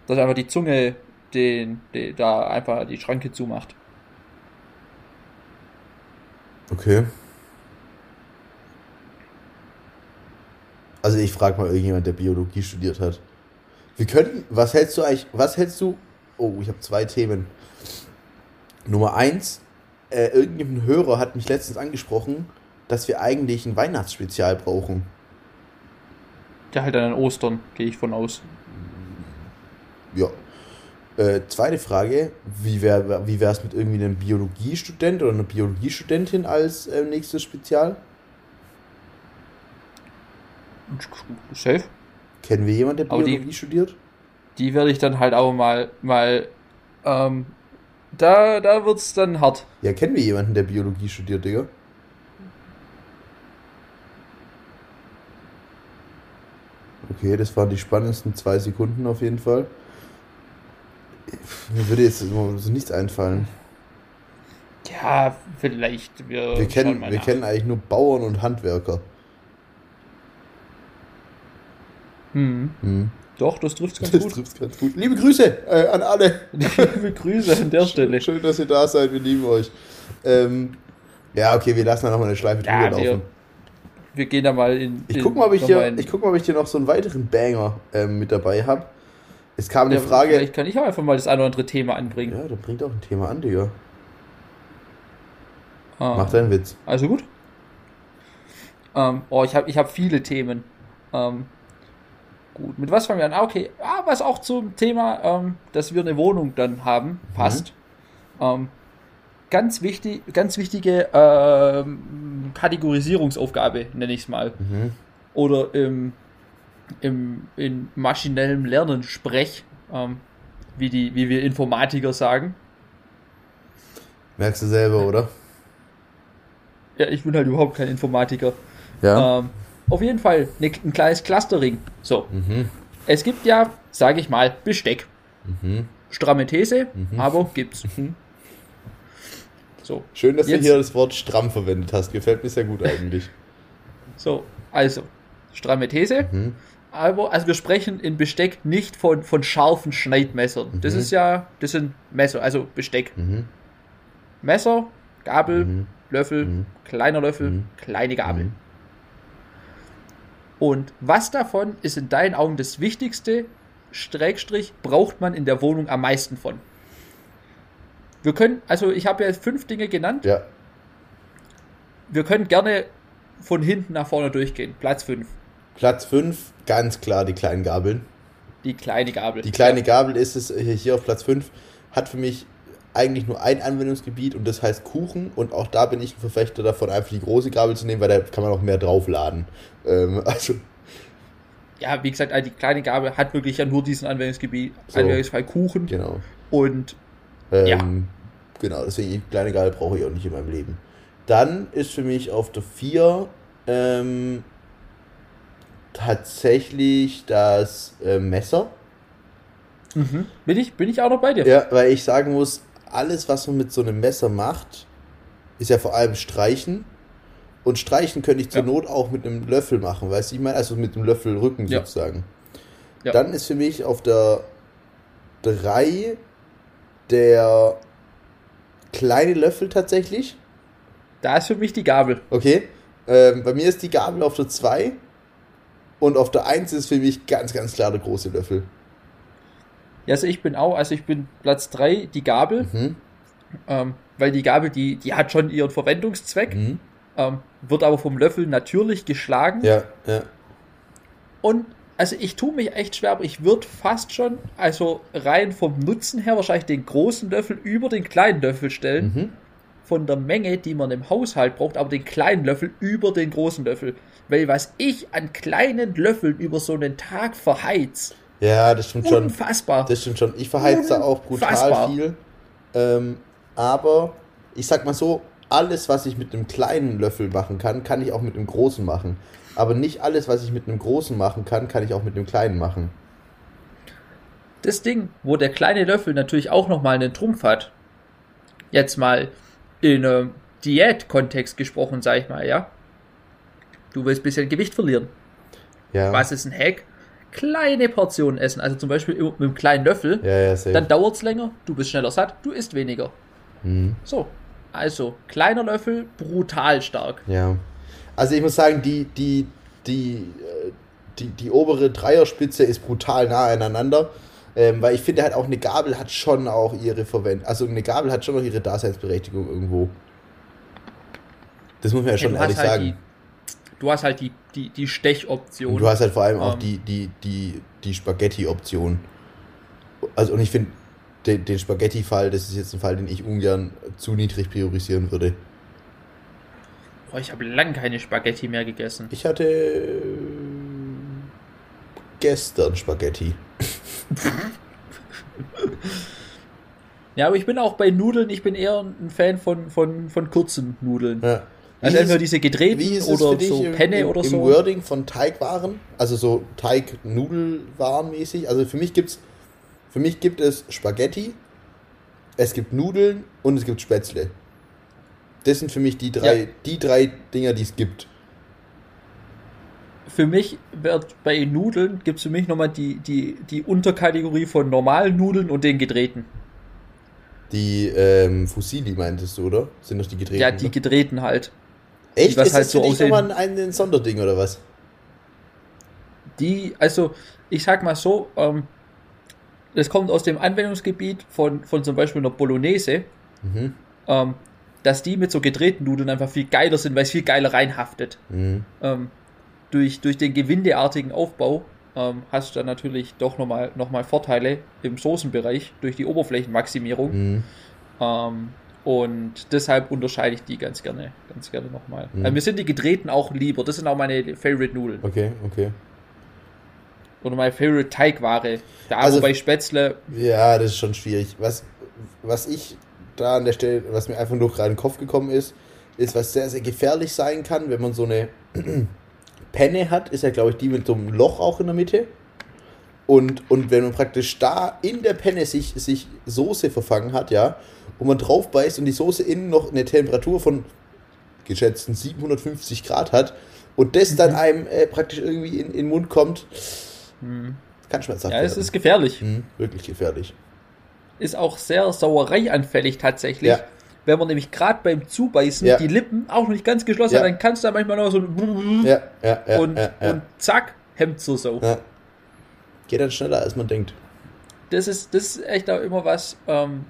Dass einfach die Zunge den, den da einfach die Schranke zumacht. Okay. Also ich frage mal irgendjemand, der Biologie studiert hat. Wir könnten, was hältst du eigentlich, was hältst du, oh, ich habe zwei Themen. Nummer eins, äh, irgendein Hörer hat mich letztens angesprochen, dass wir eigentlich ein Weihnachtsspezial brauchen. Ja, halt an Ostern, gehe ich von aus. Ja. Äh, zweite Frage, wie wäre wie es mit irgendwie einem Biologiestudent oder einer Biologiestudentin als äh, nächstes Spezial? Safe. Kennen wir jemanden, der Biologie die, studiert? Die werde ich dann halt auch mal, mal ähm, da, da wird es dann hart. Ja, kennen wir jemanden, der Biologie studiert, Digga? Okay, das waren die spannendsten zwei Sekunden auf jeden Fall. Mir würde jetzt so nichts einfallen. Ja, vielleicht. Wir, wir kennen, wir kennen eigentlich nur Bauern und Handwerker. Hm. hm. Doch, das trifft ganz das gut. Trifft's ganz gut. Liebe Grüße äh, an alle. Liebe Grüße an der Stelle. Schön, dass ihr da seid. Wir lieben euch. Ähm, ja, okay, wir lassen da nochmal eine Schleife drüber ja, laufen. Wir, wir, gehen da mal in. Ich guck mal, ob ich, hier, ich guck mal, ob ich hier noch so einen weiteren Banger ähm, mit dabei habe. Es kam eine ja, Frage. Vielleicht kann ich auch einfach mal das eine oder andere Thema anbringen. Ja, dann bringt auch ein Thema an, Digga. Ah. Mach deinen Witz. Also gut. Ähm, oh, ich habe ich hab viele Themen. Ähm, gut, mit was fangen wir an? Ah, okay. Ah, was auch zum Thema, ähm, dass wir eine Wohnung dann haben, passt. Mhm. Ähm, ganz wichtig, ganz wichtige ähm, Kategorisierungsaufgabe, nenne ich es mal. Mhm. Oder im, im, in maschinellem Lernen Sprech, ähm, wie, die, wie wir Informatiker sagen. Merkst du selber, oder? Ja, ich bin halt überhaupt kein Informatiker. Ja. Ähm, auf jeden Fall ne, ein kleines Clustering. So. Mhm. Es gibt ja, sage ich mal, Besteck. Mhm. Stramme These, mhm. aber gibt's. Mhm. So. Schön, dass Jetzt. du hier das Wort stramm verwendet hast. Gefällt mir sehr gut eigentlich. [laughs] So, also, stramme These. Mhm. Aber, also wir sprechen in Besteck nicht von, von scharfen Schneidmessern. Mhm. Das ist ja, das sind Messer, also Besteck. Mhm. Messer, Gabel, mhm. Löffel, mhm. kleiner Löffel, mhm. kleine Gabel. Und was davon ist in deinen Augen das Wichtigste? Streckstrich braucht man in der Wohnung am meisten von. Wir können, also ich habe ja fünf Dinge genannt. Ja. Wir können gerne von hinten nach vorne durchgehen. Platz 5. Platz 5, ganz klar die kleinen Gabeln. Die kleine Gabel. Die kleine Gabel ist es hier auf Platz 5. Hat für mich eigentlich nur ein Anwendungsgebiet und das heißt Kuchen. Und auch da bin ich ein Verfechter davon, einfach die große Gabel zu nehmen, weil da kann man auch mehr draufladen. Ähm, [laughs] also. Ja, wie gesagt, die kleine Gabel hat wirklich ja nur diesen Anwendungsgebiet, so, Anwendungsfall Kuchen. Genau. Und ähm, ja. Genau, deswegen kleine Gabel brauche ich auch nicht in meinem Leben. Dann ist für mich auf der 4 ähm, tatsächlich das äh, Messer. Mhm. Bin, ich, bin ich auch noch bei dir? Ja, weil ich sagen muss, alles, was man mit so einem Messer macht, ist ja vor allem Streichen. Und Streichen könnte ich zur ja. Not auch mit einem Löffel machen, weißt du, ich meine, also mit einem Löffelrücken ja. sozusagen. Ja. Dann ist für mich auf der 3 der kleine Löffel tatsächlich. Da ist für mich die Gabel. Okay. Ähm, bei mir ist die Gabel auf der 2 und auf der 1 ist für mich ganz, ganz klar der große Löffel. Ja, also ich bin auch, also ich bin Platz 3, die Gabel. Mhm. Ähm, weil die Gabel, die, die hat schon ihren Verwendungszweck, mhm. ähm, wird aber vom Löffel natürlich geschlagen. Ja, ja. Und also ich tue mich echt schwer, aber ich würde fast schon, also rein vom Nutzen her, wahrscheinlich den großen Löffel über den kleinen Löffel stellen. Mhm. Von der Menge, die man im Haushalt braucht, aber den kleinen Löffel über den großen Löffel. Weil was ich an kleinen Löffeln über so einen Tag verheiz, ja, das stimmt schon. Unfassbar. Das stimmt schon. Ich verheize da auch brutal Unfassbar. viel. Ähm, aber ich sag mal so, alles, was ich mit einem kleinen Löffel machen kann, kann ich auch mit einem großen machen. Aber nicht alles, was ich mit einem großen machen kann, kann ich auch mit einem kleinen machen. Das Ding, wo der kleine Löffel natürlich auch nochmal einen Trumpf hat, jetzt mal in einem Diät-Kontext gesprochen, sag ich mal, ja. Du willst ein bisschen Gewicht verlieren. Ja. Was ist ein Hack? Kleine Portionen essen, also zum Beispiel mit einem kleinen Löffel, ja, ja, dann dauert es länger, du bist schneller satt, du isst weniger. Mhm. So, also kleiner Löffel, brutal stark. Ja. Also ich muss sagen, die, die, die, äh, die, die obere Dreierspitze ist brutal nah aneinander. Ähm, weil ich finde halt auch eine Gabel hat schon auch ihre Verwendung. Also eine Gabel hat schon auch ihre Daseinsberechtigung irgendwo. Das muss man ja schon ehrlich halt sagen. Du hast halt die, die, die Stechoption. Du hast halt vor allem ähm, auch die, die, die, die Spaghetti-Option. Also, und ich finde, den, den Spaghetti-Fall, das ist jetzt ein Fall, den ich ungern zu niedrig priorisieren würde. Boah, ich habe lange keine Spaghetti mehr gegessen. Ich hatte gestern Spaghetti. [laughs] ja, aber ich bin auch bei Nudeln, ich bin eher ein Fan von, von, von kurzen Nudeln. Ja. Also entweder diese gedrehten oder so im, Penne im, oder so. Im Wording von Teigwaren, also so Teig-Nudelwaren mäßig. Also für mich gibt's, für mich gibt es Spaghetti, es gibt Nudeln und es gibt Spätzle. Das sind für mich die drei, Ja. die drei Dinger, die es gibt. Für mich wird bei Nudeln, gibt es für mich nochmal die, die, die Unterkategorie von normalen Nudeln und den gedrehten. Die ähm, Fusilli meintest du, oder? Sind das die gedrehten? Ja, die ne? gedrehten halt. Echt? was ist halt das so aussehen. nochmal ein, ein Sonderding oder was? Die, also, ich sag mal so, ähm, das kommt aus dem Anwendungsgebiet von, von zum Beispiel einer Bolognese, Mhm. ähm, dass die mit so gedrehten Nudeln einfach viel geiler sind, weil es viel geiler reinhaftet. Mhm. Ähm, durch, durch den gewindeartigen Aufbau ähm, hast du dann natürlich doch nochmal noch mal Vorteile im Soßenbereich durch die Oberflächenmaximierung. Mhm. Ähm, und deshalb unterscheide ich die ganz gerne, ganz gerne nochmal. Mhm. Also mir sind die gedrehten auch lieber. Das sind auch meine Favorite Nudeln. Okay, okay. Oder meine Favorite Teigware. Da Also- bei Spätzle, Ja, das ist schon schwierig. Was, was ich da an der Stelle, was mir einfach nur gerade in den Kopf gekommen ist, ist, was sehr, sehr gefährlich sein kann, wenn man so eine [clears throat] Penne hat, ist ja, glaube ich, die mit so einem Loch auch in der Mitte. Und, und wenn man praktisch da in der Penne sich, sich Soße verfangen hat, ja, und man drauf beißt und die Soße innen noch eine Temperatur von geschätzten 750 Grad hat und das Mhm. dann einem äh, praktisch irgendwie in, in den Mund kommt, kann schmerzhaft ja, es ist gefährlich. Mhm, wirklich gefährlich. Ist auch sehr sauereianfällig tatsächlich. Ja. Wenn man nämlich gerade beim Zubeißen Ja. die Lippen auch noch nicht ganz geschlossen Ja. hat, dann kannst du da manchmal noch so Ja, ja, ja. und, ja, ja. und zack, hemmt so so. ja. Geht dann schneller, als man denkt. das ist, das ist echt auch immer was, ähm,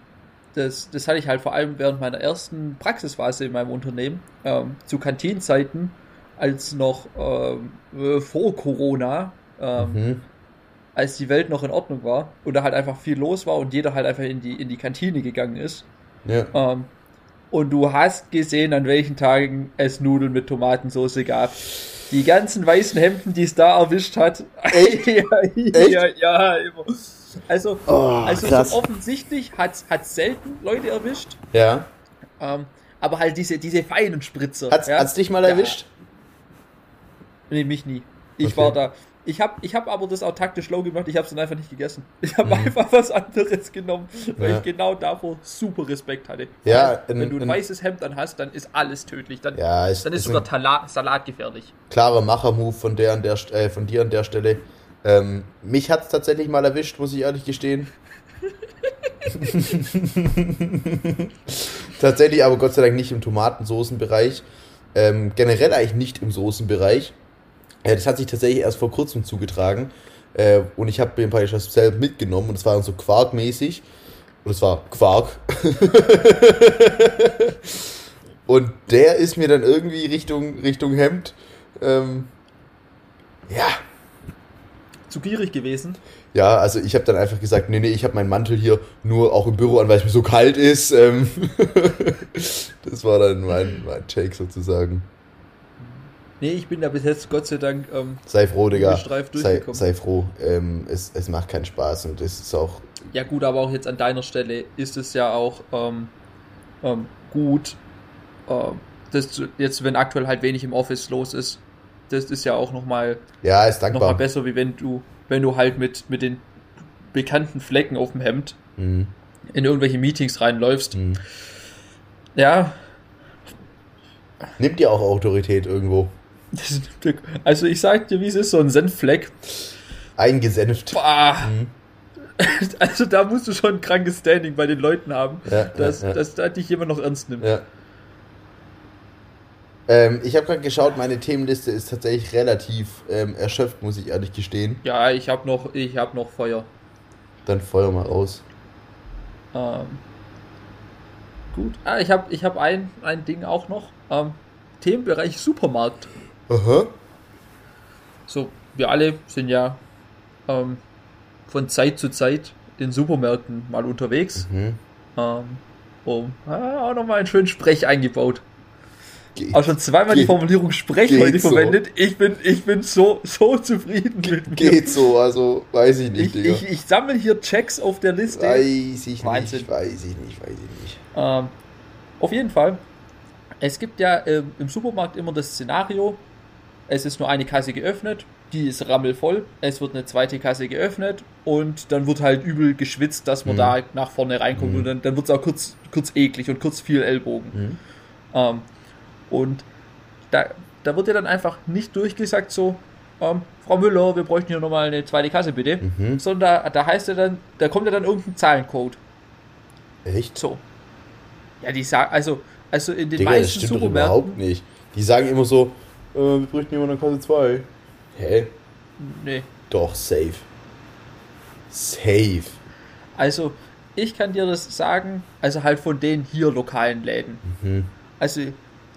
das, das hatte ich halt vor allem während meiner ersten Praxisphase in meinem Unternehmen, ähm, zu Kantinzeiten, als noch ähm, äh, vor Corona, ähm, Mhm. als die Welt noch in Ordnung war und da halt einfach viel los war und jeder halt einfach in die, in die Kantine gegangen ist. Ja. Ähm, und du hast gesehen, an welchen Tagen es Nudeln mit Tomatensauce gab. Die ganzen weißen Hemden, die es da erwischt hat. Echt? [laughs] ja, ja, ja, immer. Also, Oh, also so offensichtlich hat es selten Leute erwischt. Ja. Ähm, aber halt diese, diese feinen Spritzer. Hat's, ja? hat's dich mal Ja. erwischt? Nee, mich nie. Ich Okay. war da. Ich habe ich hab aber das auch taktisch low gemacht. Ich habe es dann einfach nicht gegessen. Ich habe Mhm. einfach was anderes genommen, weil Ja. ich genau davor super Respekt hatte. Ja, Weil, wenn ein- du ein ein- weißes Hemd dann hast, dann ist alles tödlich. Dann, Ja, ist, dann ist ist sogar ein Tala Salat gefährlich. klarer Macher-Move von, der an der, St- äh, von dir an der Stelle. Ähm, mich hat's tatsächlich mal erwischt, muss ich ehrlich gestehen. [laughs] tatsächlich aber Gott sei Dank nicht im Tomatensoßenbereich. Ähm, generell eigentlich nicht im Soßenbereich. Äh, das hat sich tatsächlich erst vor kurzem zugetragen. Äh, und ich habe mir praktisch das selbst mitgenommen und es war dann so Quark-mäßig. Und es war Quark. [laughs] und der ist mir dann irgendwie Richtung, Richtung Hemd. Ähm, ja, Zu gierig gewesen. ja, also ich habe dann einfach gesagt, nee, nee, ich habe meinen Mantel hier nur auch im Büro an, weil es mir so kalt ist. Ähm, [laughs] das war dann mein, mein Take sozusagen. Nee, ich bin da bis jetzt Gott sei Dank. Ähm, Sei froh, Digga. Sei, sei froh. Ähm, es, es macht keinen Spaß und es ist auch. ja, gut, aber auch jetzt an deiner Stelle ist es ja auch ähm, ähm, gut, ähm, dass du jetzt, wenn aktuell halt wenig im Office los ist, das ist ja auch nochmal Ja, ist noch mal besser, wie wenn du, wenn du halt mit, mit den bekannten Flecken auf dem Hemd Mhm. in irgendwelche Meetings reinläufst. Mhm. Ja, Nimmt dir auch Autorität irgendwo. [laughs] also ich sag dir, wie es ist, so ein Senffleck. Eingesenft. Mhm. [laughs] Also da musst du schon ein krankes Standing bei den Leuten haben, Ja, dass, ja, ja. dass da dich jemand noch ernst nimmt. Ja. Ähm, ich habe gerade geschaut, meine Themenliste ist tatsächlich relativ ähm, erschöpft, muss ich ehrlich gestehen. Ja, ich habe noch, ich habe noch Feuer. Dann feuer mal raus. Ähm, gut. Ah, ich habe ich hab ein, ein Ding auch noch. Ähm, Themenbereich Supermarkt. Aha. So, wir alle sind ja ähm, von Zeit zu Zeit in Supermärkten mal unterwegs. Mhm. Ähm, um, ah, auch nochmal einen schönen Sprech eingebaut. Ge- Auch schon zweimal die Geht- Formulierung Sprech geht heute so. verwendet. Ich bin, ich bin so, so zufrieden mit mir. Geht so, also weiß ich nicht, Ich, ich, ich sammle hier Checks auf der Liste. weiß ich Wahnsinn. nicht, weiß ich nicht, weiß ich nicht. Ähm, auf jeden Fall Es gibt ja äh, im Supermarkt immer das Szenario, es ist nur eine Kasse geöffnet, die ist rammelvoll, es wird eine zweite Kasse geöffnet und dann wird halt übel geschwitzt, dass man mhm. da nach vorne reinkommt mhm. und dann, dann wird es auch kurz, kurz eklig und kurz viel Ellbogen. Mhm. Ähm, und da, da wird ja dann einfach nicht durchgesagt so, ähm, Frau Müller, wir bräuchten hier nochmal eine zweite Kasse bitte, mhm. sondern da, da heißt ja dann, da kommt ja dann irgendein Zahlencode. Echt? So. Ja, die sagen, also, also in den Digga, meisten das stimmt Supermärkten. Doch überhaupt nicht. Die sagen immer so, äh, wir bräuchten hier mal eine Kasse 2. Hä? Nee. Doch, safe. Safe. Also, ich kann dir das sagen, also halt von den hier lokalen Läden. Mhm. Also,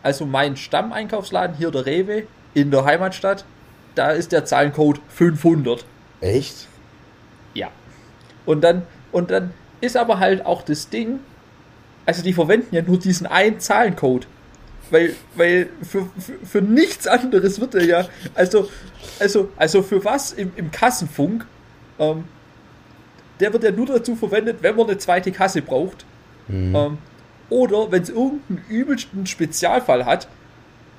also mein Stammeinkaufsladen hier der Rewe in der Heimatstadt, da ist der Zahlencode 500. Echt? Ja. Und dann und dann ist aber halt auch das Ding, also die verwenden ja nur diesen einen Zahlencode. Weil, weil für, für, für nichts anderes wird er ja, also, also, also für was im, im Kassenfunk, ähm, der wird ja nur dazu verwendet, wenn man eine zweite Kasse braucht. Mhm. Ähm, oder wenn es irgendeinen übelsten Spezialfall hat,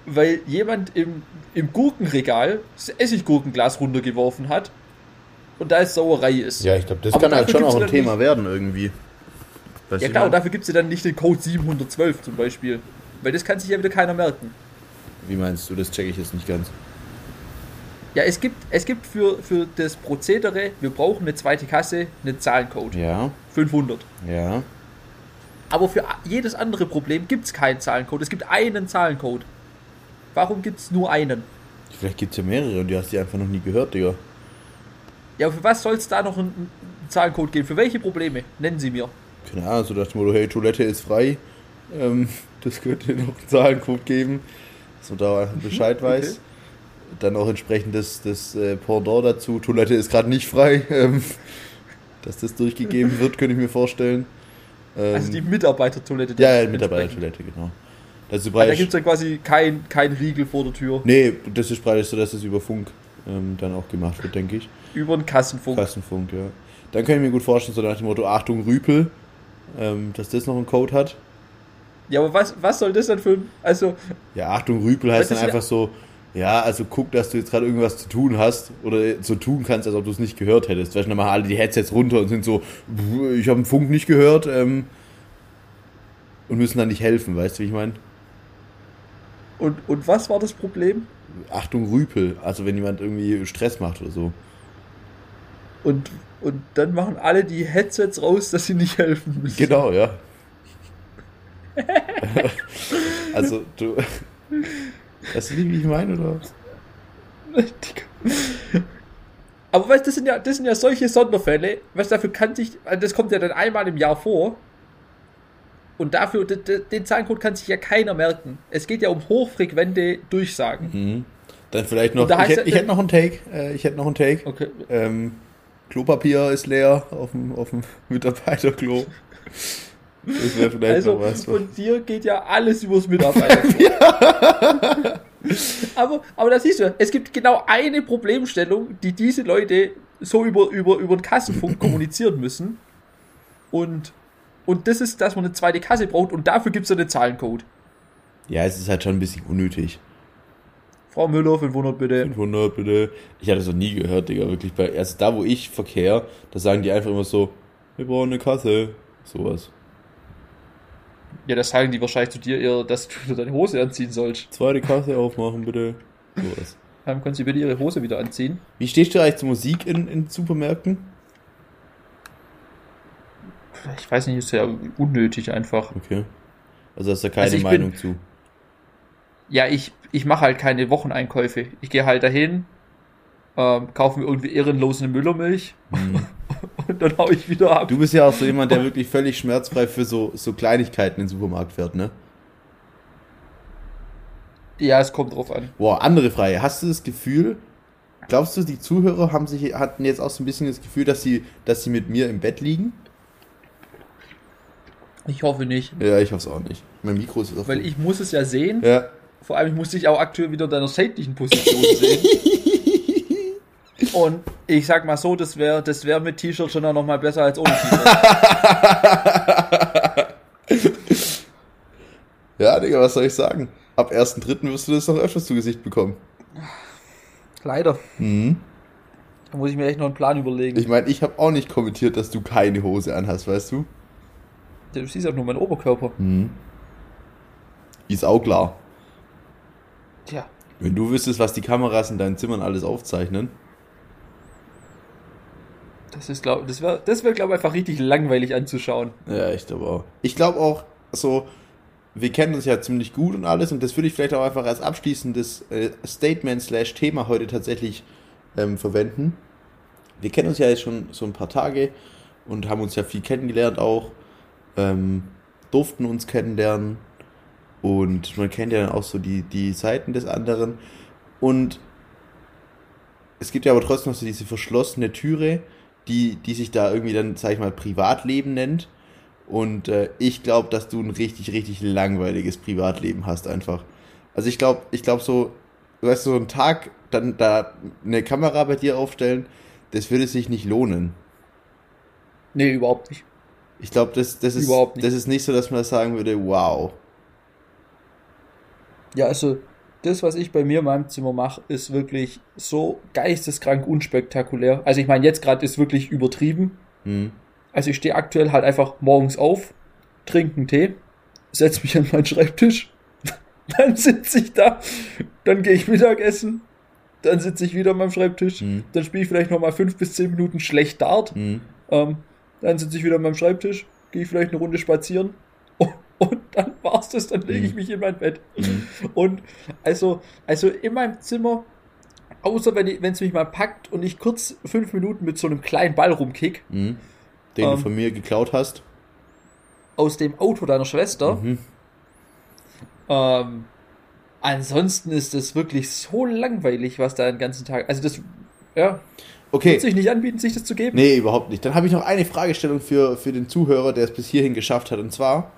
weil jemand im, im Gurkenregal das Essiggurkenglas runtergeworfen hat und da ist Sauerei ist. Ja, ich glaube, das Aber kann halt schon auch ein Thema nicht, werden irgendwie. Weißt ja klar, und dafür gibt es ja dann nicht den Code 712 zum Beispiel. Weil das kann sich ja wieder keiner merken. Wie meinst du, das checke ich jetzt nicht ganz. Ja, es gibt, es gibt für, für das Prozedere, wir brauchen eine zweite Kasse, einen Zahlencode. Ja. 500. Ja. Aber für jedes andere Problem gibt es keinen Zahlencode. Es gibt einen Zahlencode. Warum gibt es nur einen? Vielleicht gibt es ja mehrere und du hast die einfach noch nie gehört, Digga. Ja, für was soll es da noch einen, Zahlencode geben? Für welche Probleme? Nennen Sie mir. Keine Ahnung, so das Motto, hey, Toilette ist frei. Ähm, [laughs] das könnte noch einen Zahlencode geben, dass man da [laughs] Bescheid weiß. Okay. Dann auch entsprechend das, das äh, Pendant dazu, Toilette ist gerade nicht frei. [laughs] Ähm, dass das durchgegeben wird, könnte ich mir vorstellen. Ähm, also die Mitarbeitertoilette. Ja, ja, Mitarbeitertoilette, genau. Das ist ah, da gibt es ja quasi kein, kein Riegel vor der Tür. Nee, das ist praktisch so, dass es über Funk ähm, dann auch gemacht wird, denke ich. Über den Kassenfunk. Kassenfunk, ja. Dann kann ich mir gut vorstellen, so nach dem Motto Achtung Rüpel, ähm, dass das noch einen Code hat. Ja, aber was, was soll das dann für ein. Also. Ja, Achtung Rüpel heißt dann einfach so, ja, also guck, dass du jetzt gerade irgendwas zu tun hast oder so tun kannst, als ob du es nicht gehört hättest. Weißt du, dann machen alle die Headsets runter und sind so, ich habe den Funk nicht gehört ähm, und müssen dann nicht helfen, weißt du, wie ich meine? Und, und was war das Problem? Achtung Rüpel, also wenn jemand irgendwie Stress macht oder so. Und, und dann machen alle die Headsets raus, dass sie nicht helfen müssen. Genau, ja. [laughs] also du. Weißt du nicht, wie ich meine, oder? [laughs] Aber weißt das sind ja, das sind ja solche Sonderfälle, was dafür kann sich, das kommt ja dann einmal im Jahr vor. Und dafür, den Zahlencode kann sich ja keiner merken. Es geht ja um hochfrequente Durchsagen. Mhm. Dann vielleicht noch, ich, hätte, ich hätte noch einen Take. Äh, ich hätte noch einen Take. Okay. Ähm, Klopapier ist leer auf dem, auf dem [laughs] Mitarbeiterklo. Das wäre vielleicht also, noch was. Von dir geht ja alles übers Mitarbeiter. [laughs] ja. aber, aber da siehst du, es gibt genau eine Problemstellung, die diese Leute so über, über, über den Kassenfunk kommunizieren müssen. Und, und das ist, dass man eine zweite Kasse braucht und dafür gibt es einen Zahlencode. Ja, es ist halt schon ein bisschen unnötig. Frau Müller, 500 bitte. 500 bitte. Ich hatte das noch nie gehört, Digga, wirklich. Bei, also da, wo ich verkehr, da sagen die einfach immer so, wir brauchen eine Kasse. Sowas. Ja, das sagen die wahrscheinlich zu dir eher, dass du [laughs] deine Hose anziehen sollst. Zweite Kasse aufmachen, bitte. Sowas. Dann können sie bitte ihre Hose wieder anziehen. Wie stehst du eigentlich zur Musik in, in Supermärkten? Ich weiß nicht, ist ja unnötig einfach. Okay. Also hast du da keine also Meinung bin, zu? Ja, ich, ich mache halt keine Wocheneinkäufe. Ich gehe halt dahin, ähm, kaufe mir irgendwie ehrenlose Müllermilch mhm. [laughs] und dann hau ich wieder ab. Du bist ja auch so jemand, der wirklich völlig schmerzfrei für so, so Kleinigkeiten in den Supermarkt fährt, ne? Ja, es kommt drauf an. Boah, andere Frage. Hast du das Gefühl, glaubst du, die Zuhörer haben sich, hatten jetzt auch so ein bisschen das Gefühl, dass sie, dass sie mit mir im Bett liegen? Ich hoffe nicht. Ja, ich hoffe es auch nicht. Mein Mikro ist auf. Weil ich muss es ja sehen. Ja. Vor allem, ich muss dich auch aktuell wieder in deiner seitlichen Position sehen. [laughs] Und ich sag mal so, das wäre das wär mit T-Shirt schon noch mal besser als ohne T-Shirt. [laughs] Ja, Digga, was soll ich sagen? Ab 1.3. wirst du das noch öfters zu Gesicht bekommen. Leider. Mhm. Da muss ich mir echt noch einen Plan überlegen. Ich meine, ich habe auch nicht kommentiert, dass du keine Hose anhast, weißt du? Du siehst auch nur meinen Oberkörper. Mhm. Ist auch klar. Tja. Wenn du wüsstest, was die Kameras in deinen Zimmern alles aufzeichnen. Das ist, glaub, das wäre, das wär, glaube ich, einfach richtig langweilig anzuschauen. Ja, ich glaube auch. Ich glaube auch, so, wir kennen uns ja ziemlich gut und alles und das würde ich vielleicht auch einfach als abschließendes äh, Statement slash Thema heute tatsächlich ähm, verwenden. Wir kennen uns ja jetzt schon so ein paar Tage und haben uns ja viel kennengelernt auch, ähm, durften uns kennenlernen und man kennt ja dann auch so die, die Seiten des anderen und es gibt ja aber trotzdem noch so diese verschlossene Türe, die, die sich da irgendwie dann, sag ich mal, Privatleben nennt. Und äh, ich glaube, dass du ein richtig, richtig langweiliges Privatleben hast einfach. Also ich glaube, ich glaube so, weißt du, so einen Tag dann da eine Kamera bei dir aufstellen, das würde sich nicht lohnen. Nee, überhaupt nicht. Ich glaube, das, das, ist, das ist nicht so, dass man sagen würde, wow. Ja, also das, was ich bei mir in meinem Zimmer mache, ist wirklich so geisteskrank unspektakulär. Also ich meine, jetzt gerade ist wirklich übertrieben. Hm. Also ich stehe aktuell halt einfach morgens auf, trinke einen Tee, setze mich an meinen Schreibtisch, [laughs] dann sitze ich da, dann gehe ich Mittagessen, dann sitze ich wieder an meinem Schreibtisch, Mhm. dann spiele ich vielleicht nochmal fünf bis zehn Minuten schlecht Dart, Hm. ähm, dann sitze ich wieder an meinem Schreibtisch, gehe ich vielleicht eine Runde spazieren dann war's das, dann lege ich Mhm. mich in mein Bett. Mhm. Und also, also in meinem Zimmer, außer wenn es mich mal packt und ich kurz fünf Minuten mit so einem kleinen Ball rumkick, Hm. Den du Ähm. von mir geklaut hast. aus dem Auto deiner Schwester, Mhm. ähm, ansonsten ist das wirklich so langweilig, was da den ganzen Tag, also das, ja, Okay. wird sich nicht anbieten, sich das zu geben. Nee, überhaupt nicht. Dann habe ich noch eine Fragestellung für, für den Zuhörer, der es bis hierhin geschafft hat. Und zwar,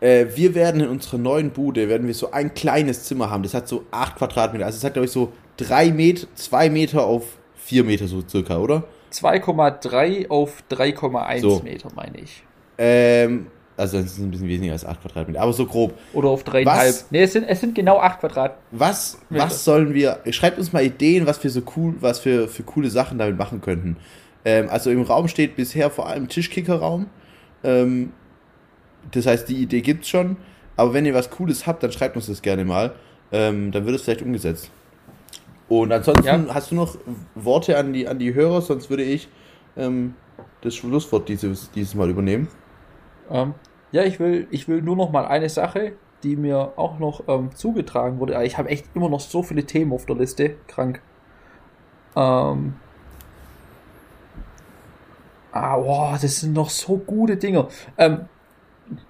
äh, wir werden in unserer neuen Bude, werden wir so ein kleines Zimmer haben. Das hat so 8 Quadratmeter. Also es hat, glaube ich, so 3 Meter, 2 Meter auf 4 Meter so circa, oder? 2,3 auf 3,1 So. Meter, meine ich. Ähm, also es ist ein bisschen weniger als 8 Quadratmeter, aber so grob. Oder auf 3,5. Was? Nee, es sind, es sind genau 8 Quadrat. Was, was sollen wir, schreibt uns mal Ideen, was wir so cool, was wir für coole Sachen damit machen könnten. Ähm, also im Raum steht bisher vor allem Tischkickerraum. Ähm, das heißt, die Idee gibt's schon. Aber wenn ihr was Cooles habt, dann schreibt uns das gerne mal. Ähm, dann wird es vielleicht umgesetzt. Und ansonsten Ja. hast du noch Worte an die, an die Hörer, sonst würde ich ähm, das Schlusswort dieses, dieses Mal übernehmen. Ähm, ja, ich will, ich will nur noch mal eine Sache, die mir auch noch ähm, zugetragen wurde. Ich habe echt immer noch so viele Themen auf der Liste. Krank. Ähm, ah, boah, das sind noch so gute Dinge. Ähm,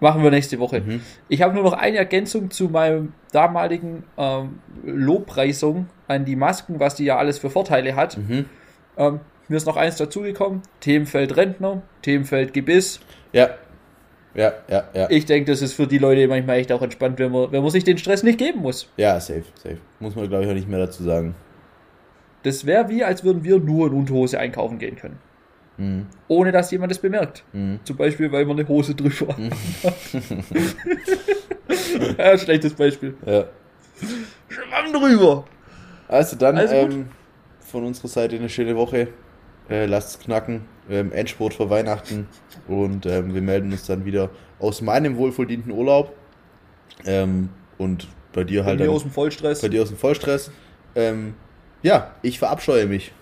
machen wir nächste Woche. Mhm. Ich habe nur noch eine Ergänzung zu meinem damaligen ähm, Lobpreisung an die Masken, was die ja alles für Vorteile hat. Mhm. Ähm, mir ist noch eins dazugekommen. Themenfeld Rentner, Themenfeld Gebiss. Ja. Ja, ja, ja. Ich denke, das ist für die Leute manchmal echt auch entspannt, wenn man, wenn man sich den Stress nicht geben muss. Ja, safe, safe. Muss man, glaube ich, auch nicht mehr dazu sagen. Das wäre wie, als würden wir nur in Unterhose einkaufen gehen können. Mhm. Ohne dass jemand es bemerkt. Mhm. Zum Beispiel, weil man eine Hose drüber hat. [laughs] ja, schlechtes Beispiel. Ja. Schwamm drüber. Also dann Also ähm, von unserer Seite eine schöne Woche. Äh, lasst es knacken. Ähm, Endspurt vor Weihnachten. Und ähm, wir melden uns dann wieder aus meinem wohlverdienten Urlaub. Ähm, und bei dir Bei halt mir dann, aus dem Vollstress. bei dir aus dem Vollstress. Ähm, ja, ich verabscheue mich.